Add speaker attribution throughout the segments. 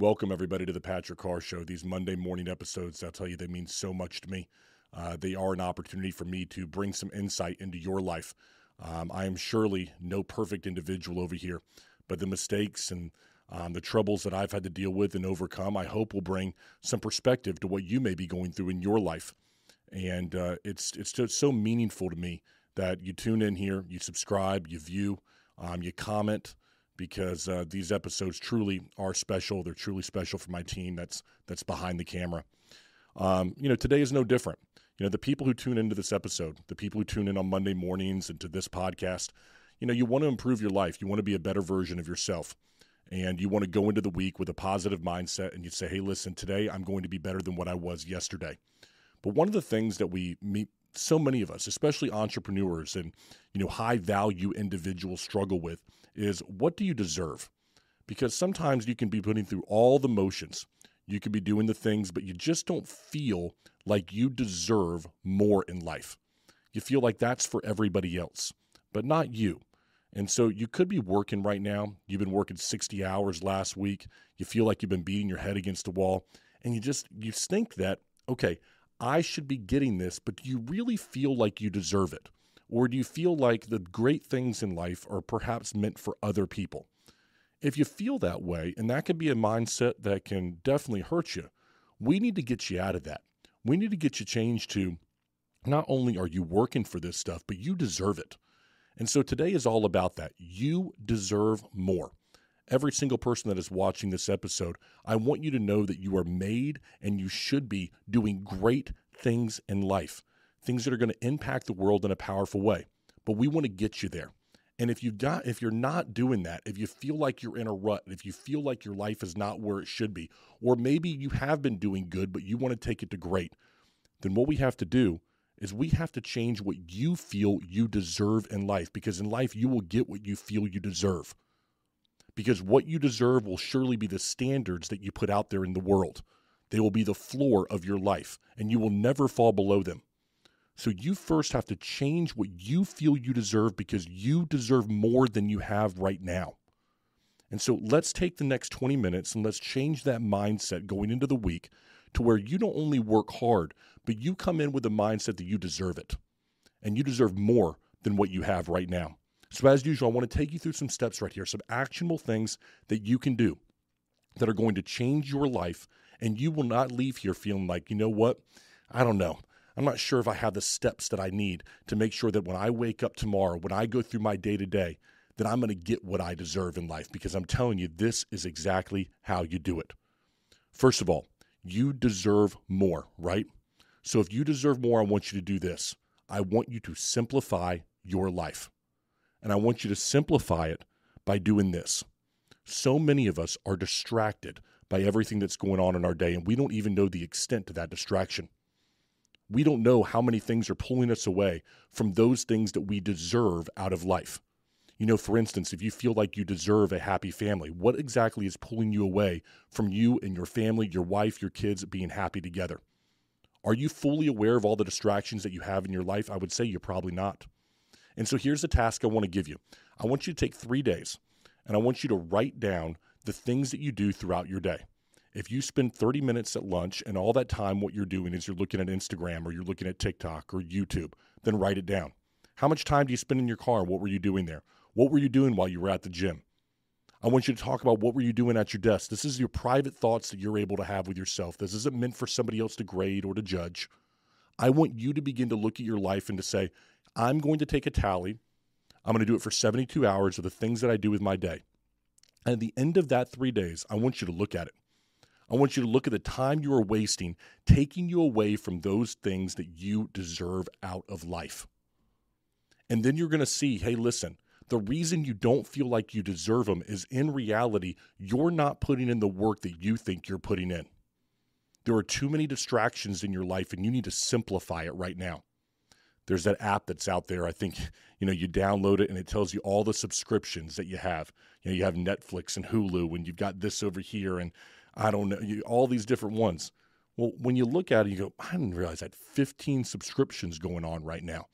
Speaker 1: Welcome, everybody, to the Patrick Carr Show. These Monday morning episodes, I'll tell you, they mean so much to me. Uh, they are an opportunity for me to bring some insight into your life. Um, I am surely no perfect individual over here, but the mistakes and um, the troubles that I've had to deal with and overcome, I hope will bring some perspective to what you may be going through in your life. And uh, it's it's just so meaningful to me that you tune in here, you subscribe, you view, um, you comment because uh, these episodes truly are special. They're truly special for my team that's that's behind the camera. Um, you know, today is no different. You know, the people who tune into this episode, the people who tune in on Monday mornings and to this podcast, you know, you want to improve your life. You want to be a better version of yourself. And you want to go into the week with a positive mindset and you say, hey, listen, today I'm going to be better than what I was yesterday. But one of the things that we meet so many of us, especially entrepreneurs and you know high value individuals struggle with is what do you deserve? Because sometimes you can be putting through all the motions. You could be doing the things, but you just don't feel like you deserve more in life. You feel like that's for everybody else, but not you. And so you could be working right now. You've been working 60 hours last week. You feel like you've been beating your head against a wall, and you just you think that, okay, I should be getting this, but do you really feel like you deserve it? Or do you feel like the great things in life are perhaps meant for other people? If you feel that way, and that can be a mindset that can definitely hurt you, we need to get you out of that. We need to get you changed to not only are you working for this stuff, but you deserve it. And so today is all about that. You deserve more. Every single person that is watching this episode, I want you to know that you are made and you should be doing great things in life things that are going to impact the world in a powerful way. But we want to get you there. And if you not if you're not doing that, if you feel like you're in a rut, if you feel like your life is not where it should be, or maybe you have been doing good but you want to take it to great, then what we have to do is we have to change what you feel you deserve in life because in life you will get what you feel you deserve. Because what you deserve will surely be the standards that you put out there in the world. They will be the floor of your life and you will never fall below them. So you first have to change what you feel you deserve because you deserve more than you have right now. And so let's take the next 20 minutes and let's change that mindset going into the week to where you don't only work hard, but you come in with a mindset that you deserve it and you deserve more than what you have right now. So, as usual, I want to take you through some steps right here, some actionable things that you can do that are going to change your life, and you will not leave here feeling like, you know what? I don't know. I'm not sure if I have the steps that I need to make sure that when I wake up tomorrow, when I go through my day to day, that I'm going to get what I deserve in life because I'm telling you, this is exactly how you do it. First of all, you deserve more, right? So if you deserve more, I want you to do this. I want you to simplify your life. And I want you to simplify it by doing this. So many of us are distracted by everything that's going on in our day, and we don't even know the extent of that distraction we don't know how many things are pulling us away from those things that we deserve out of life. You know, for instance, if you feel like you deserve a happy family, what exactly is pulling you away from you and your family, your wife, your kids being happy together? Are you fully aware of all the distractions that you have in your life? I would say you're probably not. And so here's the task I want to give you I want you to take three days and I want you to write down the things that you do throughout your day if you spend 30 minutes at lunch and all that time what you're doing is you're looking at Instagram or you're looking at TikTok or YouTube, then write it down. How much time do you spend in your car? What were you doing there? What were you doing while you were at the gym? I want you to talk about what were you doing at your desk. This is your private thoughts that you're able to have with yourself. This isn't meant for somebody else to grade or to judge. I want you to begin to look at your life and to say, I'm going to take a tally. I'm going to do it for 72 hours of the things that I do with my day. And at the end of that three days, I want you to look at it. I want you to look at the time you are wasting taking you away from those things that you deserve out of life. And then you're going to see hey, listen, the reason you don't feel like you deserve them is in reality, you're not putting in the work that you think you're putting in. There are too many distractions in your life, and you need to simplify it right now. There's that app that's out there. I think you know you download it and it tells you all the subscriptions that you have. You know you have Netflix and Hulu, and you've got this over here, and I don't know, you, all these different ones. Well, when you look at it, you go, I didn't realize I had 15 subscriptions going on right now.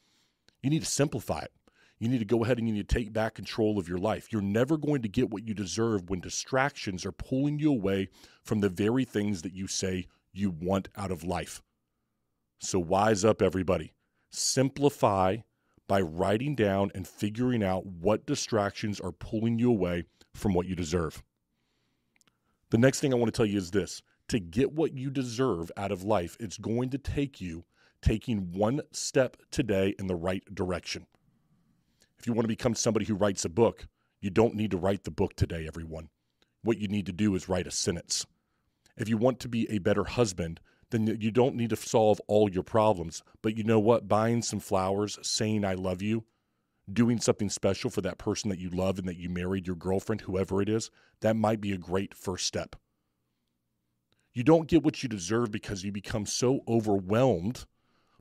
Speaker 1: You need to simplify it. You You need to go ahead and you need to take back control of your life. You're never going to get what you deserve when distractions are pulling you away from the very things that you say you want out of life. So, wise up, everybody. Simplify by writing down and figuring out what distractions are pulling you away from what you deserve. The next thing I want to tell you is this to get what you deserve out of life, it's going to take you taking one step today in the right direction. If you want to become somebody who writes a book, you don't need to write the book today, everyone. What you need to do is write a sentence. If you want to be a better husband, then you don't need to solve all your problems. But you know what? Buying some flowers, saying I love you, doing something special for that person that you love and that you married, your girlfriend, whoever it is, that might be a great first step. You don't get what you deserve because you become so overwhelmed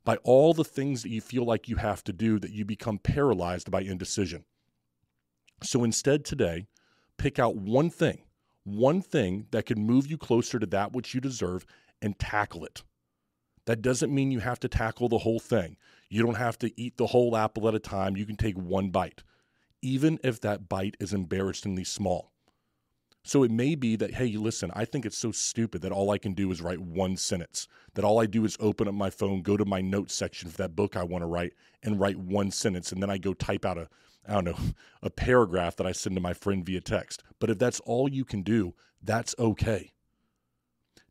Speaker 1: by all the things that you feel like you have to do that you become paralyzed by indecision. So instead, today, pick out one thing, one thing that can move you closer to that which you deserve and tackle it. That doesn't mean you have to tackle the whole thing. You don't have to eat the whole apple at a time. You can take one bite, even if that bite is embarrassingly small. So it may be that, hey, listen, I think it's so stupid that all I can do is write one sentence, that all I do is open up my phone, go to my notes section for that book I want to write, and write one sentence. And then I go type out a, I don't know, a paragraph that I send to my friend via text. But if that's all you can do, that's okay.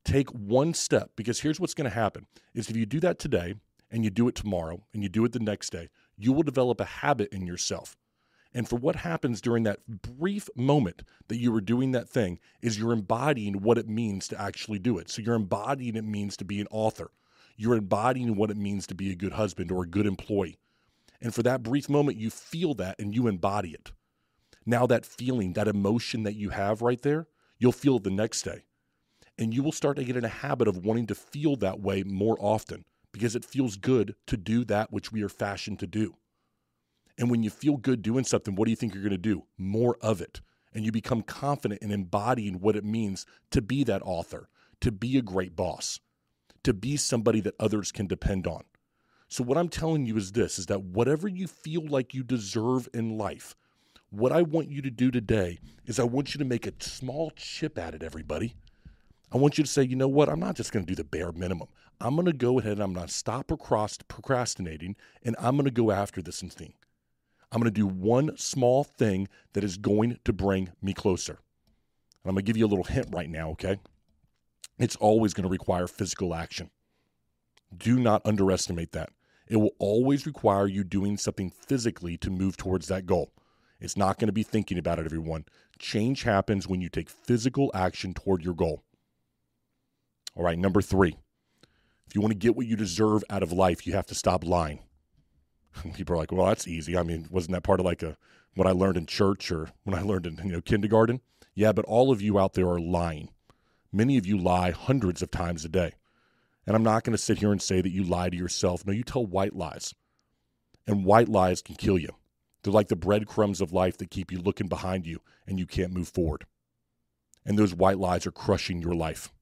Speaker 1: Take one step because here's what's going to happen is if you do that today and you do it tomorrow and you do it the next day, you will develop a habit in yourself. And for what happens during that brief moment that you were doing that thing is you're embodying what it means to actually do it. So you're embodying it means to be an author. You're embodying what it means to be a good husband or a good employee. And for that brief moment, you feel that and you embody it. Now, that feeling, that emotion that you have right there, you'll feel it the next day. And you will start to get in a habit of wanting to feel that way more often because it feels good to do that which we are fashioned to do. And when you feel good doing something, what do you think you're going to do? More of it. And you become confident in embodying what it means to be that author, to be a great boss, to be somebody that others can depend on. So what I'm telling you is this is that whatever you feel like you deserve in life, what I want you to do today is I want you to make a small chip at it, everybody. I want you to say, you know what? I'm not just going to do the bare minimum. I'm going to go ahead and I'm going to stop procrastinating and I'm going to go after this thing. I'm going to do one small thing that is going to bring me closer. And I'm going to give you a little hint right now, okay? It's always going to require physical action. Do not underestimate that. It will always require you doing something physically to move towards that goal. It's not going to be thinking about it, everyone. Change happens when you take physical action toward your goal. All right, number three. If you want to get what you deserve out of life, you have to stop lying. people are like, well, that's easy. I mean, wasn't that part of like a what I learned in church or when I learned in you know kindergarten? Yeah, but all of you out there are lying. Many of you lie hundreds of times a day. And I'm not going to sit here and say that you lie to yourself. No, you tell white lies. And white lies can kill you. They're like the breadcrumbs of life that keep you looking behind you and you can't move forward. And those white lies are crushing your life.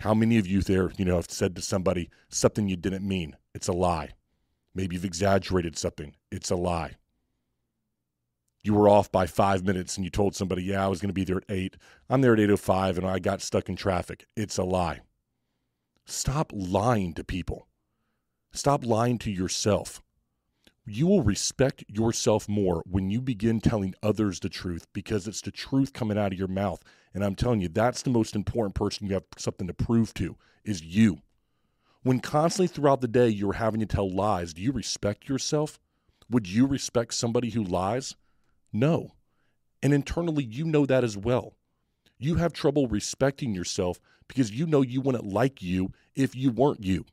Speaker 1: How many of you there, you know, have said to somebody something you didn't mean? It's a lie. Maybe you've exaggerated something. It's a lie. You were off by five minutes and you told somebody, yeah, I was going to be there at eight. I'm there at 8.05 and I got stuck in traffic. It's a lie. Stop lying to people. Stop lying to yourself. You will respect yourself more when you begin telling others the truth because it's the truth coming out of your mouth. And I'm telling you, that's the most important person you have something to prove to is you. When constantly throughout the day you're having to tell lies, do you respect yourself? Would you respect somebody who lies? No. And internally, you know that as well. You have trouble respecting yourself because you know you wouldn't like you if you weren't you.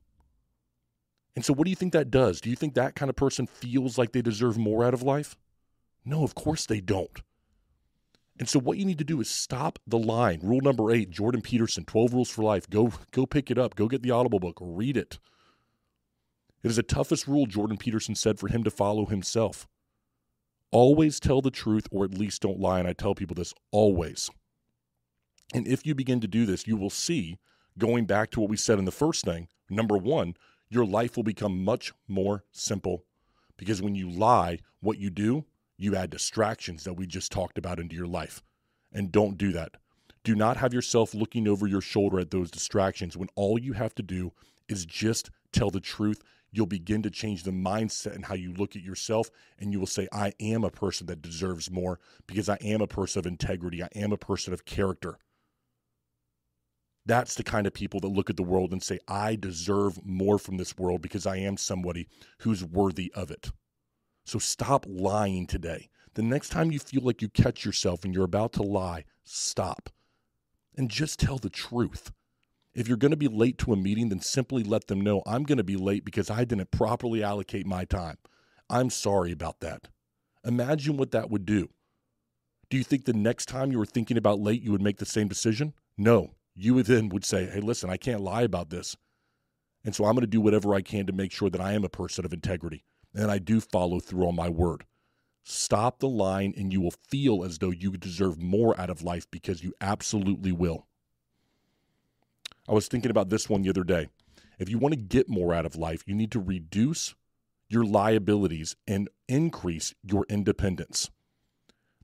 Speaker 1: And so, what do you think that does? Do you think that kind of person feels like they deserve more out of life? No, of course they don't. And so what you need to do is stop the line. Rule number eight, Jordan Peterson, 12 Rules for Life. Go, go pick it up. Go get the Audible book. Read it. It is the toughest rule Jordan Peterson said for him to follow himself. Always tell the truth or at least don't lie. And I tell people this always. And if you begin to do this, you will see, going back to what we said in the first thing, number one, your life will become much more simple Because when you lie, what you do, you add distractions that we just talked about into your life. And don't do that. Do not have yourself looking over your shoulder at those distractions when all you have to do is just tell the truth. You'll begin to change the mindset and how you look at yourself, and you will say, I am a person that deserves more because I am a person of integrity. I am a person of character. That's the kind of people that look at the world and say, I deserve more from this world because I am somebody who's worthy of it. So stop lying today. The next time you feel like you catch yourself and you're about to lie, stop and just tell the truth. If you're going to be late to a meeting, then simply let them know I'm going to be late because I didn't properly allocate my time. I'm sorry about that. Imagine what that would do. Do you think the next time you were thinking about late, you would make the same decision? No. You then would say, hey, listen, I can't lie about this. And so I'm going to do whatever I can to make sure that I am a person of integrity and I do follow through on my word. Stop the line, and you will feel as though you deserve more out of life because you absolutely will. I was thinking about this one the other day. If you want to get more out of life, you need to reduce your liabilities and increase your independence.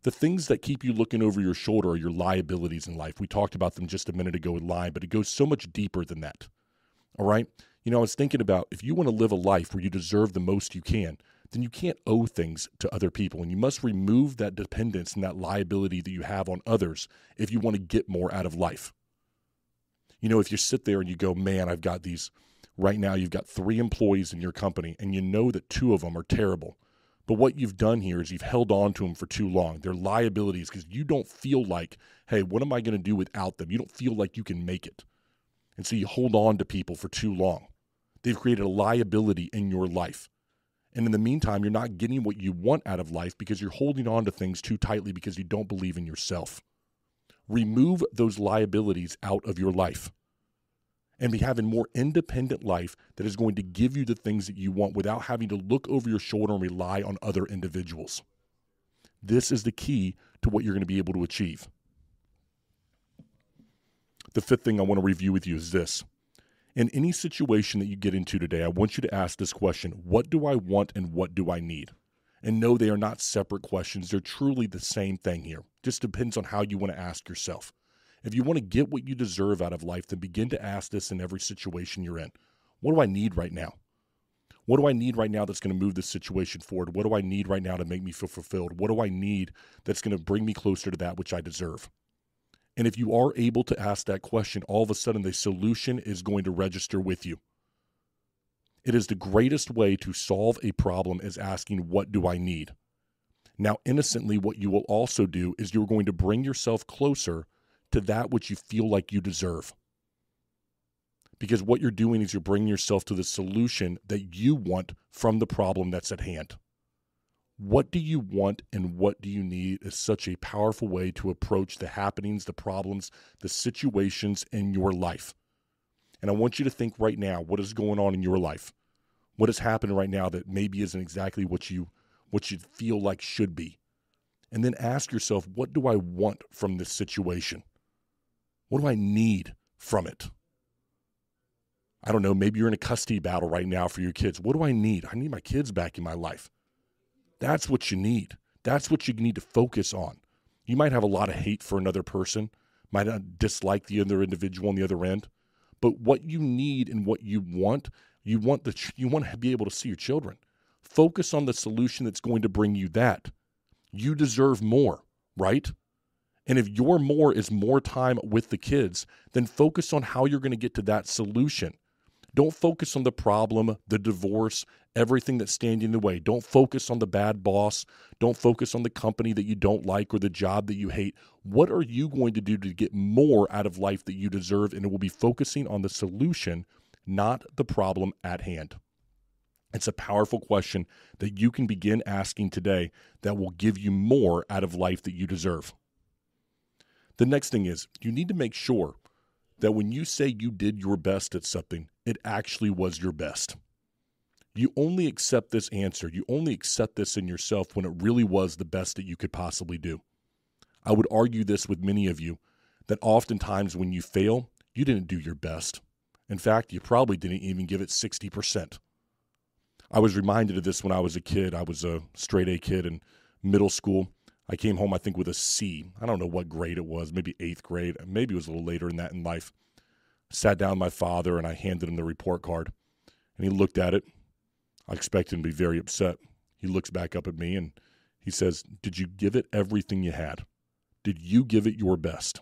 Speaker 1: The things that keep you looking over your shoulder are your liabilities in life. We talked about them just a minute ago lying, but it goes so much deeper than that. All right? You know, I was thinking about if you want to live a life where you deserve the most you can, then you can't owe things to other people. And you must remove that dependence and that liability that you have on others if you want to get more out of life. You know, if you sit there and you go, man, I've got these, right now you've got three employees in your company and you know that two of them are terrible. But what you've done here is you've held on to them for too long. They're liabilities because you don't feel like, hey, what am I going to do without them? You don't feel like you can make it. And so you hold on to people for too long. They've created a liability in your life. And in the meantime, you're not getting what you want out of life because you're holding on to things too tightly because you don't believe in yourself. Remove those liabilities out of your life and be having more independent life that is going to give you the things that you want without having to look over your shoulder and rely on other individuals. This is the key to what you're going to be able to achieve. The fifth thing I want to review with you is this in any situation that you get into today, I want you to ask this question What do I want and what do I need? And no, they are not separate questions. They're truly the same thing here. Just depends on how you want to ask yourself. If you want to get what you deserve out of life, then begin to ask this in every situation you're in. What do I need right now? What do I need right now that's going to move this situation forward? What do I need right now to make me feel fulfilled? What do I need that's going to bring me closer to that which I deserve? And if you are able to ask that question, all of a sudden the solution is going to register with you. It is the greatest way to solve a problem is asking, What do I need? Now, innocently, what you will also do is you're going to bring yourself closer to that which you feel like you deserve. Because what you're doing is you're bringing yourself to the solution that you want from the problem that's at hand what do you want and what do you need is such a powerful way to approach the happenings, the problems, the situations in your life. And I want you to think right now what is going on in your life? What is happening right now that maybe isn't exactly what you what you feel like should be? And then ask yourself, what do I want from this situation? What do I need from it? I don't know, maybe you're in a custody battle right now for your kids. What do I need? I need my kids back in my life. That's what you need. That's what you need to focus on. You might have a lot of hate for another person, might not dislike the other individual on the other end, but what you need and what you want, you want the you want to be able to see your children. Focus on the solution that's going to bring you that. You deserve more, right? And if your more is more time with the kids, then focus on how you're going to get to that solution. Don't focus on the problem, the divorce, everything that's standing in the way. Don't focus on the bad boss. Don't focus on the company that you don't like or the job that you hate. What are you going to do to get more out of life that you deserve? And it will be focusing on the solution, not the problem at hand. It's a powerful question that you can begin asking today that will give you more out of life that you deserve. The next thing is you need to make sure that when you say you did your best at something, it actually was your best. You only accept this answer, you only accept this in yourself when it really was the best that you could possibly do. I would argue this with many of you that oftentimes when you fail, you didn't do your best. In fact, you probably didn't even give it 60%. I was reminded of this when I was a kid. I was a straight A kid in middle school. I came home, I think, with a C. I don't know what grade it was, maybe eighth grade. Maybe it was a little later than that in life. Sat down with my father and I handed him the report card. And he looked at it. I expected him to be very upset. He looks back up at me and he says, Did you give it everything you had? Did you give it your best?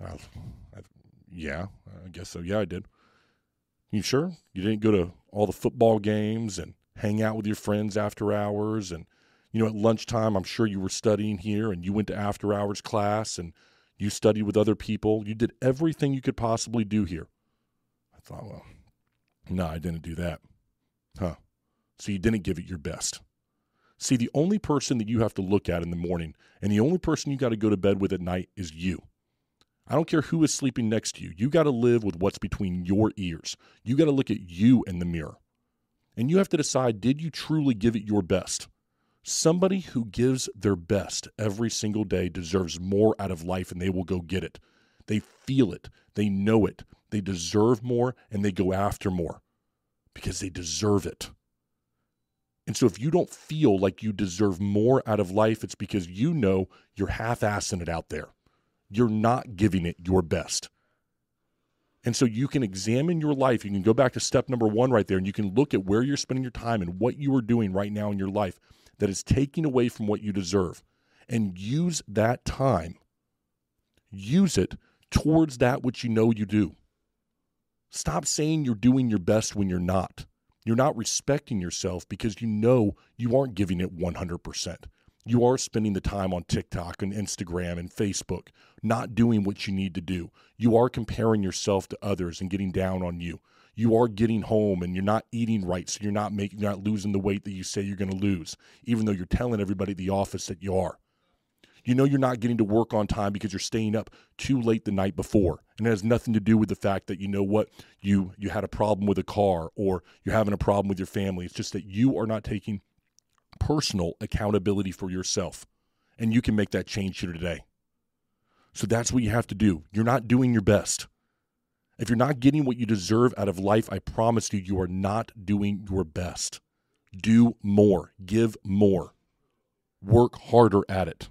Speaker 1: I, I, yeah, I guess so. Yeah, I did. You sure? You didn't go to all the football games and hang out with your friends after hours and you know, at lunchtime, I'm sure you were studying here and you went to after hours class and you studied with other people. You did everything you could possibly do here. I thought, well, no, I didn't do that. Huh. So you didn't give it your best. See, the only person that you have to look at in the morning and the only person you got to go to bed with at night is you. I don't care who is sleeping next to you. You got to live with what's between your ears. You got to look at you in the mirror. And you have to decide did you truly give it your best? Somebody who gives their best every single day deserves more out of life and they will go get it. They feel it, they know it, they deserve more, and they go after more because they deserve it. And so if you don't feel like you deserve more out of life, it's because you know you're half assing it out there. You're not giving it your best. And so you can examine your life. You can go back to step number one right there and you can look at where you're spending your time and what you are doing right now in your life that is taking away from what you deserve and use that time. Use it towards that which you know you do. Stop saying you're doing your best when you're not. You're not respecting yourself because you know you aren't giving it 100%. You are spending the time on TikTok and Instagram and Facebook, not doing what you need to do. You are comparing yourself to others and getting down on you you are getting home and you're not eating right, so you're not making, you're not losing the weight that you say you're going to lose, even though you're telling everybody at the office that you are. You know you're not getting to work on time because you're staying up too late the night before, and it has nothing to do with the fact that you know what you you had a problem with a car or you're having a problem with your family. It's just that you are not taking personal accountability for yourself, and you can make that change here today. So that's what you have to do. You're not doing your best. If you're not getting what you deserve out of life, I promise you, you are not doing your best. Do more, give more, work harder at it.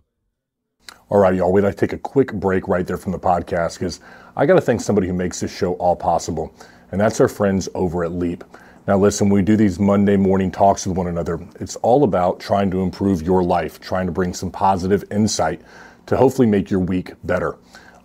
Speaker 2: All right, y'all. We'd like to take a quick break right there from the podcast because I got to thank somebody who makes this show all possible, and that's our friends over at Leap. Now, listen, we do these Monday morning talks with one another. It's all about trying to improve your life, trying to bring some positive insight to hopefully make your week better.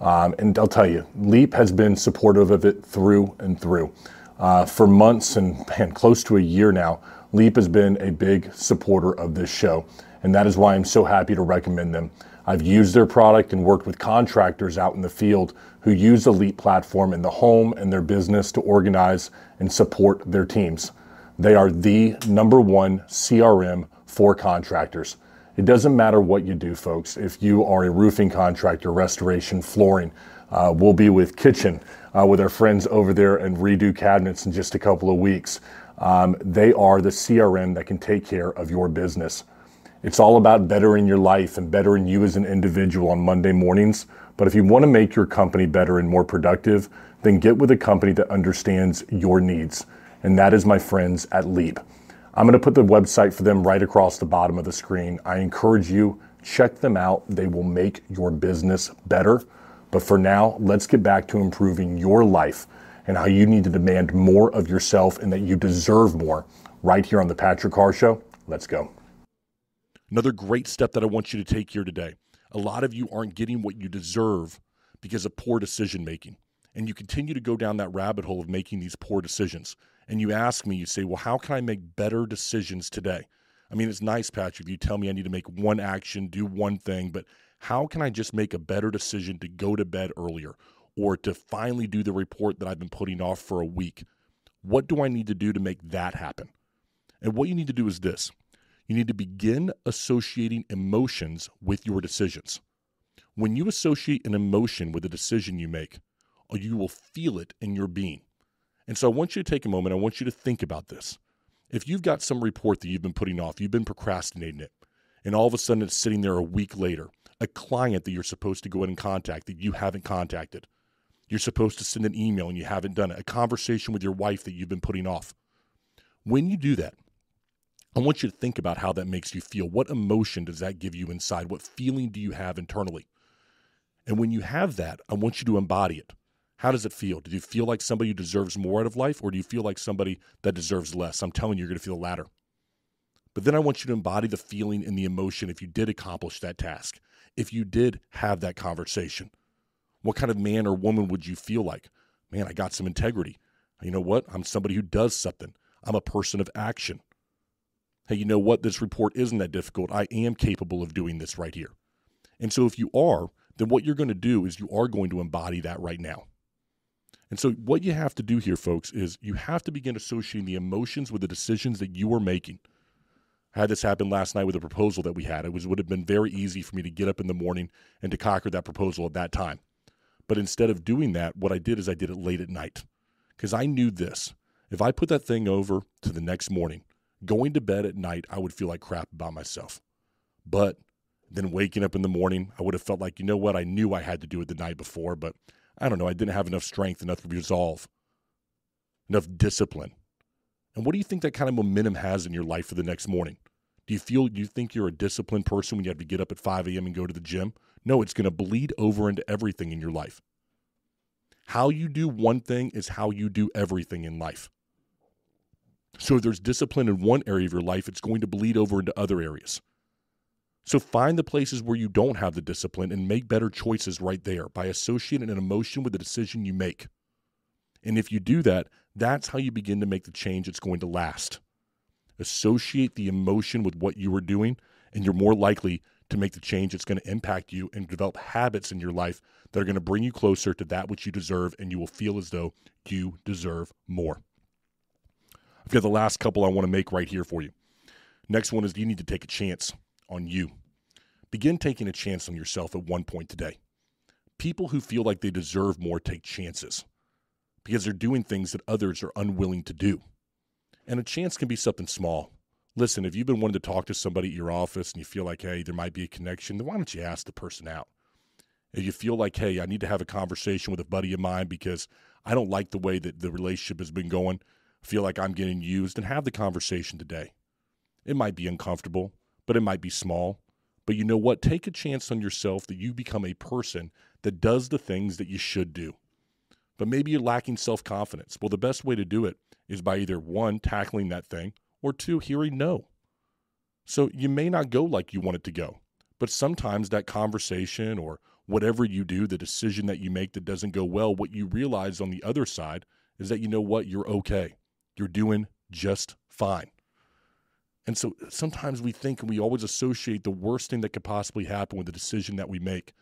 Speaker 2: Um, and I'll tell you, Leap has been supportive of it through and through. Uh, for months and man, close to a year now, Leap has been a big supporter of this show. And that is why I'm so happy to recommend them. I've used their product and worked with contractors out in the field who use the Leap platform in the home and their business to organize and support their teams. They are the number one CRM for contractors. It doesn't matter what you do, folks. If you are a roofing contractor, restoration, flooring, uh, we'll be with Kitchen uh, with our friends over there and redo cabinets in just a couple of weeks. Um, they are the CRM that can take care of your business. It's all about bettering your life and bettering you as an individual on Monday mornings. But if you want to make your company better and more productive, then get with a company that understands your needs. And that is my friends at Leap. I'm going to put the website for them right across the bottom of the screen. I encourage you, check them out. They will make your business better. But for now, let's get back to improving your life and how you need to demand more of yourself and that you deserve more right here on the Patrick Carr Show. Let's go.
Speaker 1: Another great step that I want you to take here today. A lot of you aren't getting what you deserve because of poor decision making. And you continue to go down that rabbit hole of making these poor decisions and you ask me, you say, well, how can I make better decisions today? I mean, it's nice, Patrick, if you tell me I need to make one action, do one thing, but how can I just make a better decision to go to bed earlier or to finally do the report that I've been putting off for a week? What do I need to do to make that happen? And what you need to do is this you need to begin associating emotions with your decisions. When you associate an emotion with a decision you make, you will feel it in your being. And so I want you to take a moment. I want you to think about this. If you've got some report that you've been putting off, you've been procrastinating it, and all of a sudden it's sitting there a week later, a client that you're supposed to go ahead and contact that you haven't contacted, you're supposed to send an email and you haven't done it, a conversation with your wife that you've been putting off. When you do that, I want you to think about how that makes you feel. What emotion does that give you inside? What feeling do you have internally? And when you have that, I want you to embody it. How does it feel? Do you feel like somebody who deserves more out of life, or do you feel like somebody that deserves less? I'm telling you, you're going to feel the latter. But then I want you to embody the feeling and the emotion if you did accomplish that task, if you did have that conversation. What kind of man or woman would you feel like? Man, I got some integrity. You know what? I'm somebody who does something. I'm a person of action. Hey, you know what? This report isn't that difficult. I am capable of doing this right here. And so if you are, then what you're going to do is you are going to embody that right now. And so, what you have to do here, folks, is you have to begin associating the emotions with the decisions that you are making. I had this happen last night with a proposal that we had. It was would have been very easy for me to get up in the morning and to conquer that proposal at that time. But instead of doing that, what I did is I did it late at night because I knew this. If I put that thing over to the next morning, going to bed at night, I would feel like crap about myself. But then waking up in the morning, I would have felt like, you know what, I knew I had to do it the night before, but I don't know, I didn't have enough strength, enough resolve, enough discipline. And what do you think that kind of momentum has in your life for the next morning? Do you feel do you think you're a disciplined person when you have to get up at 5 a.m. and go to the gym? No, it's going to bleed over into everything in your life. How you do one thing is how you do everything in life. So if there's discipline in one area of your life, it's going to bleed over into other areas. So find the places where you don't have the discipline and make better choices right there by associating an emotion with the decision you make. And if you do that, that's how you begin to make the change that's going to last. Associate the emotion with what you are doing, and you're more likely to make the change that's going to impact you and develop habits in your life that are going to bring you closer to that which you deserve, and you will feel as though you deserve more. I've got the last couple I want to make right here for you. Next one is you need to take a chance on you. Begin taking a chance on yourself at one point today. People who feel like they deserve more take chances because they're doing things that others are unwilling to do. And a chance can be something small. Listen, if you've been wanting to talk to somebody at your office and you feel like, hey, there might be a connection, then why don't you ask the person out? If you feel like, hey, I need to have a conversation with a buddy of mine because I don't like the way that the relationship has been going, feel like I'm getting used, and have the conversation today. It might be uncomfortable but it might be small. But you know what? Take a chance on yourself that you become a person that does the things that you should do. But maybe you're lacking self confidence. Well, the best way to do it is by either one, tackling that thing, or two, hearing no. So you may not go like you want it to go, but sometimes that conversation or whatever you do, the decision that you make that doesn't go well, what you realize on the other side is that you know what? You're okay. You're doing just fine. And so sometimes we think and we always associate the worst thing that could possibly happen with the decision that we make.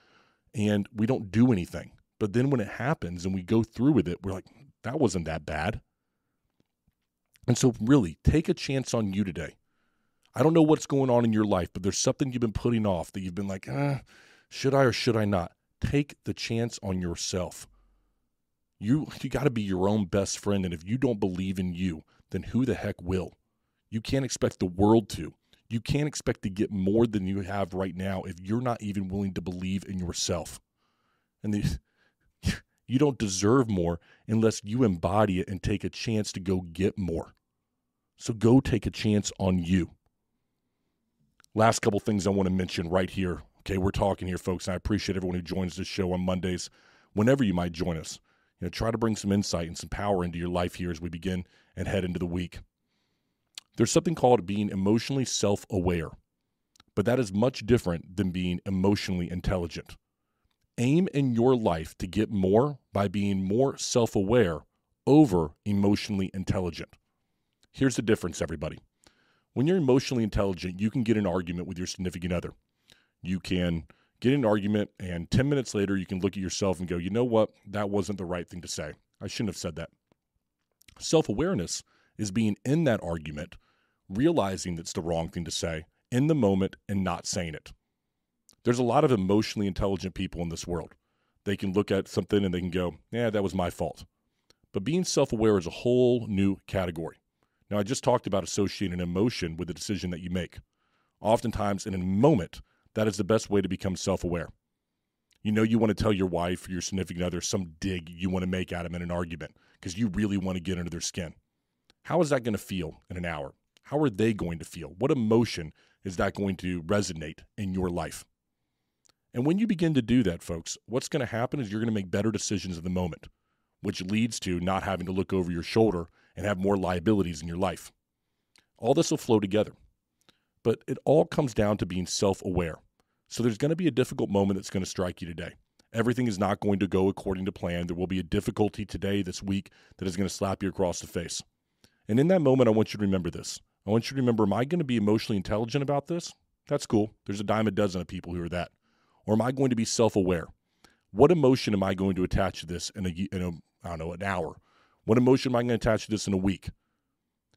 Speaker 1: And we don't do anything. But then when it happens and we go through with it, we're like, that wasn't that bad. And so, really, take a chance on you today. I don't know what's going on in your life, but there's something you've been putting off that you've been like, ah, should I or should I not? Take the chance on yourself. You you got to be your own best friend, and if you don't believe in you, then who the heck will? You can't expect the world to. You can't expect to get more than you have right now if you're not even willing to believe in yourself. And the, you don't deserve more unless you embody it and take a chance to go get more. So go take a chance on you. Last couple things I want to mention right here. Okay, we're talking here, folks, and I appreciate everyone who joins this show on Mondays, whenever you might join us. You know, try to bring some insight and some power into your life here as we begin and head into the week. There's something called being emotionally self aware, but that is much different than being emotionally intelligent. Aim in your life to get more by being more self aware over emotionally intelligent. Here's the difference, everybody. When you're emotionally intelligent, you can get an argument with your significant other. You can get an argument, and 10 minutes later, you can look at yourself and go, you know what? That wasn't the right thing to say. I shouldn't have said that. Self awareness is being in that argument realizing that's the wrong thing to say in the moment and not saying it. There's a lot of emotionally intelligent people in this world. They can look at something and they can go, yeah, that was my fault. But being self aware is a whole new category. Now, I just talked about associating emotion with the decision that you make. Oftentimes, in a moment, that is the best way to become self aware. You know, you want to tell your wife or your significant other some dig you want to make at them in an argument because you really want to get under their skin. How is that going to feel in an hour? How are they going to feel? What emotion is that going to resonate in your life? And when you begin to do that, folks, what's going to happen is you're going to make better decisions in the moment, which leads to not having to look over your shoulder and have more liabilities in your life. All this will flow together. But it all comes down to being self aware. So there's going to be a difficult moment that's going to strike you today. Everything is not going to go according to plan. There will be a difficulty today, this week, that is going to slap you across the face. And in that moment, I want you to remember this. I want you to remember, am I going to be emotionally intelligent about this? That's cool. There's a dime a dozen of people who are that. Or am I going to be self aware? What emotion am I going to attach to this in a, in a, I don't know, an hour? What emotion am I going to attach to this in a week?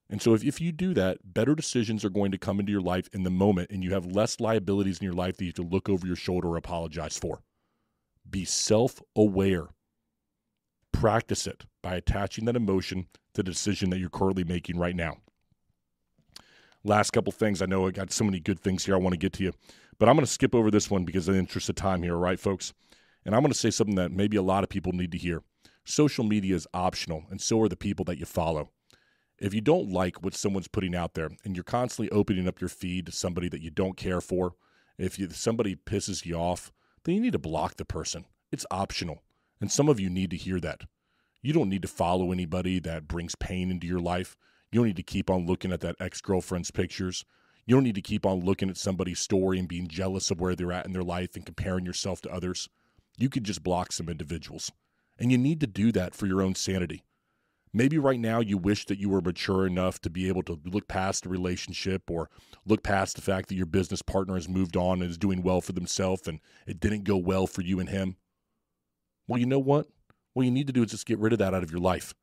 Speaker 1: And so if, if you do that, better decisions are going to come into your life in the moment, and you have less liabilities in your life that you have to look over your shoulder or apologize for. Be self aware. Practice it by attaching that emotion to the decision that you're currently making right now. Last couple things. I know I got so many good things here I want to get to you, but I'm going to skip over this one because of the interest of time here, all right, folks? And I'm going to say something that maybe a lot of people need to hear. Social media is optional, and so are the people that you follow if you don't like what someone's putting out there and you're constantly opening up your feed to somebody that you don't care for, if you, somebody pisses you off, then you need to block the person. It's optional. And some of you need to hear that. You don't need to follow anybody that brings pain into your life. You don't need to keep on looking at that ex girlfriend's pictures. You don't need to keep on looking at somebody's story and being jealous of where they're at in their life and comparing yourself to others. You could just block some individuals. And you need to do that for your own sanity. Maybe right now you wish that you were mature enough to be able to look past the relationship or look past the fact that your business partner has moved on and is doing well for themselves and it didn't go well for you and him. Well, you know what? What you need to do is just get rid of that out of your life.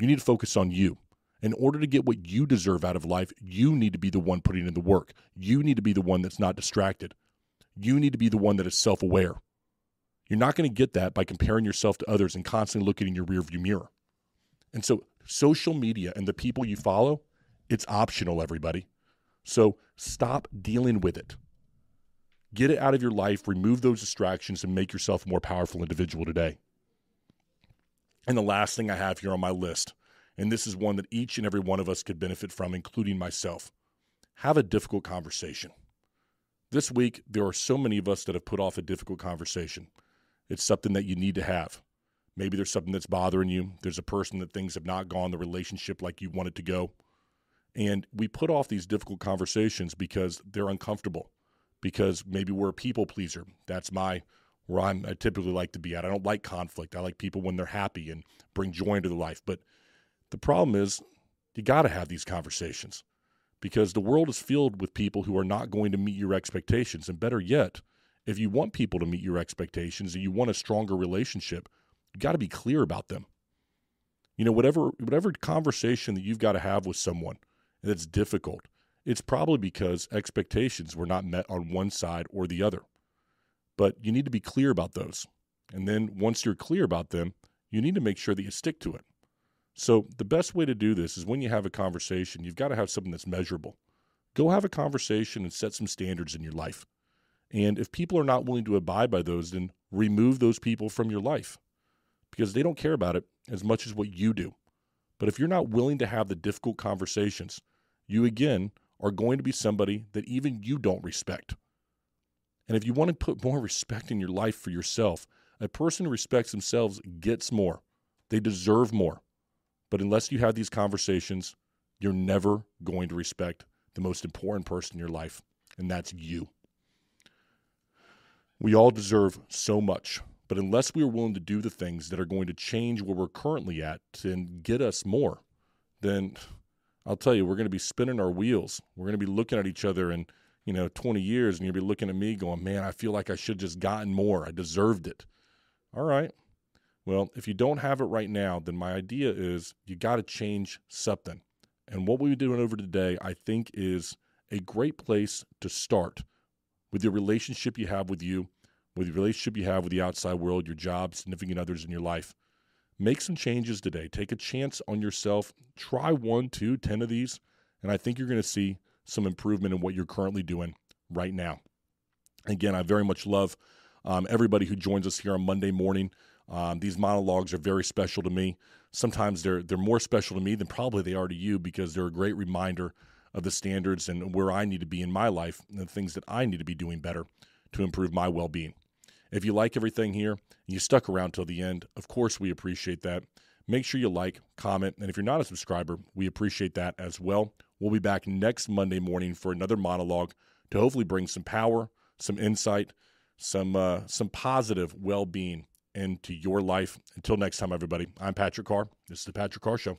Speaker 1: You need to focus on you. In order to get what you deserve out of life, you need to be the one putting in the work. You need to be the one that's not distracted. You need to be the one that is self aware. You're not going to get that by comparing yourself to others and constantly looking in your rearview mirror. And so, social media and the people you follow, it's optional, everybody. So, stop dealing with it. Get it out of your life, remove those distractions, and make yourself a more powerful individual today. And the last thing I have here on my list, and this is one that each and every one of us could benefit from, including myself have a difficult conversation. This week, there are so many of us that have put off a difficult conversation. It's something that you need to have. Maybe there's something that's bothering you. There's a person that things have not gone the relationship like you want it to go. And we put off these difficult conversations because they're uncomfortable, because maybe we're a people pleaser. That's my where I'm, I typically like to be at. I don't like conflict. I like people when they're happy and bring joy into their life. But the problem is, you got to have these conversations because the world is filled with people who are not going to meet your expectations. And better yet, if you want people to meet your expectations and you want a stronger relationship, you got to be clear about them. You know, whatever whatever conversation that you've got to have with someone that's difficult, it's probably because expectations were not met on one side or the other. But you need to be clear about those. And then once you're clear about them, you need to make sure that you stick to it. So the best way to do this is when you have a conversation, you've got to have something that's measurable. Go have a conversation and set some standards in your life. And if people are not willing to abide by those, then remove those people from your life because they don't care about it as much as what you do. But if you're not willing to have the difficult conversations, you again are going to be somebody that even you don't respect. And if you want to put more respect in your life for yourself, a person who respects themselves gets more. They deserve more. But unless you have these conversations, you're never going to respect the most important person in your life, and that's you. We all deserve so much but unless we are willing to do the things that are going to change where we're currently at and get us more, then I'll tell you, we're going to be spinning our wheels. We're going to be looking at each other in, you know, 20 years, and you'll be looking at me going, man, I feel like I should have just gotten more. I deserved it. All right. Well, if you don't have it right now, then my idea is you got to change something. And what we're doing over today, I think, is a great place to start with your relationship you have with you with the relationship you have with the outside world, your job, significant others in your life. Make some changes today. Take a chance on yourself. Try one, two, ten of these, and I think you're going to see some improvement in what you're currently doing right now. Again, I very much love um, everybody who joins us here on Monday morning. Um, these monologues are very special to me. Sometimes they're they're more special to me than probably they are to you because they're a great reminder of the standards and where I need to be in my life and the things that I need to be doing better to improve my well-being. If you like everything here and you stuck around till the end, of course we appreciate that. Make sure you like, comment, and if you're not a subscriber, we appreciate that as well. We'll be back next Monday morning for another monologue to hopefully bring some power, some insight, some uh, some positive well-being into your life. Until next time, everybody. I'm Patrick Carr. This is the Patrick Carr Show.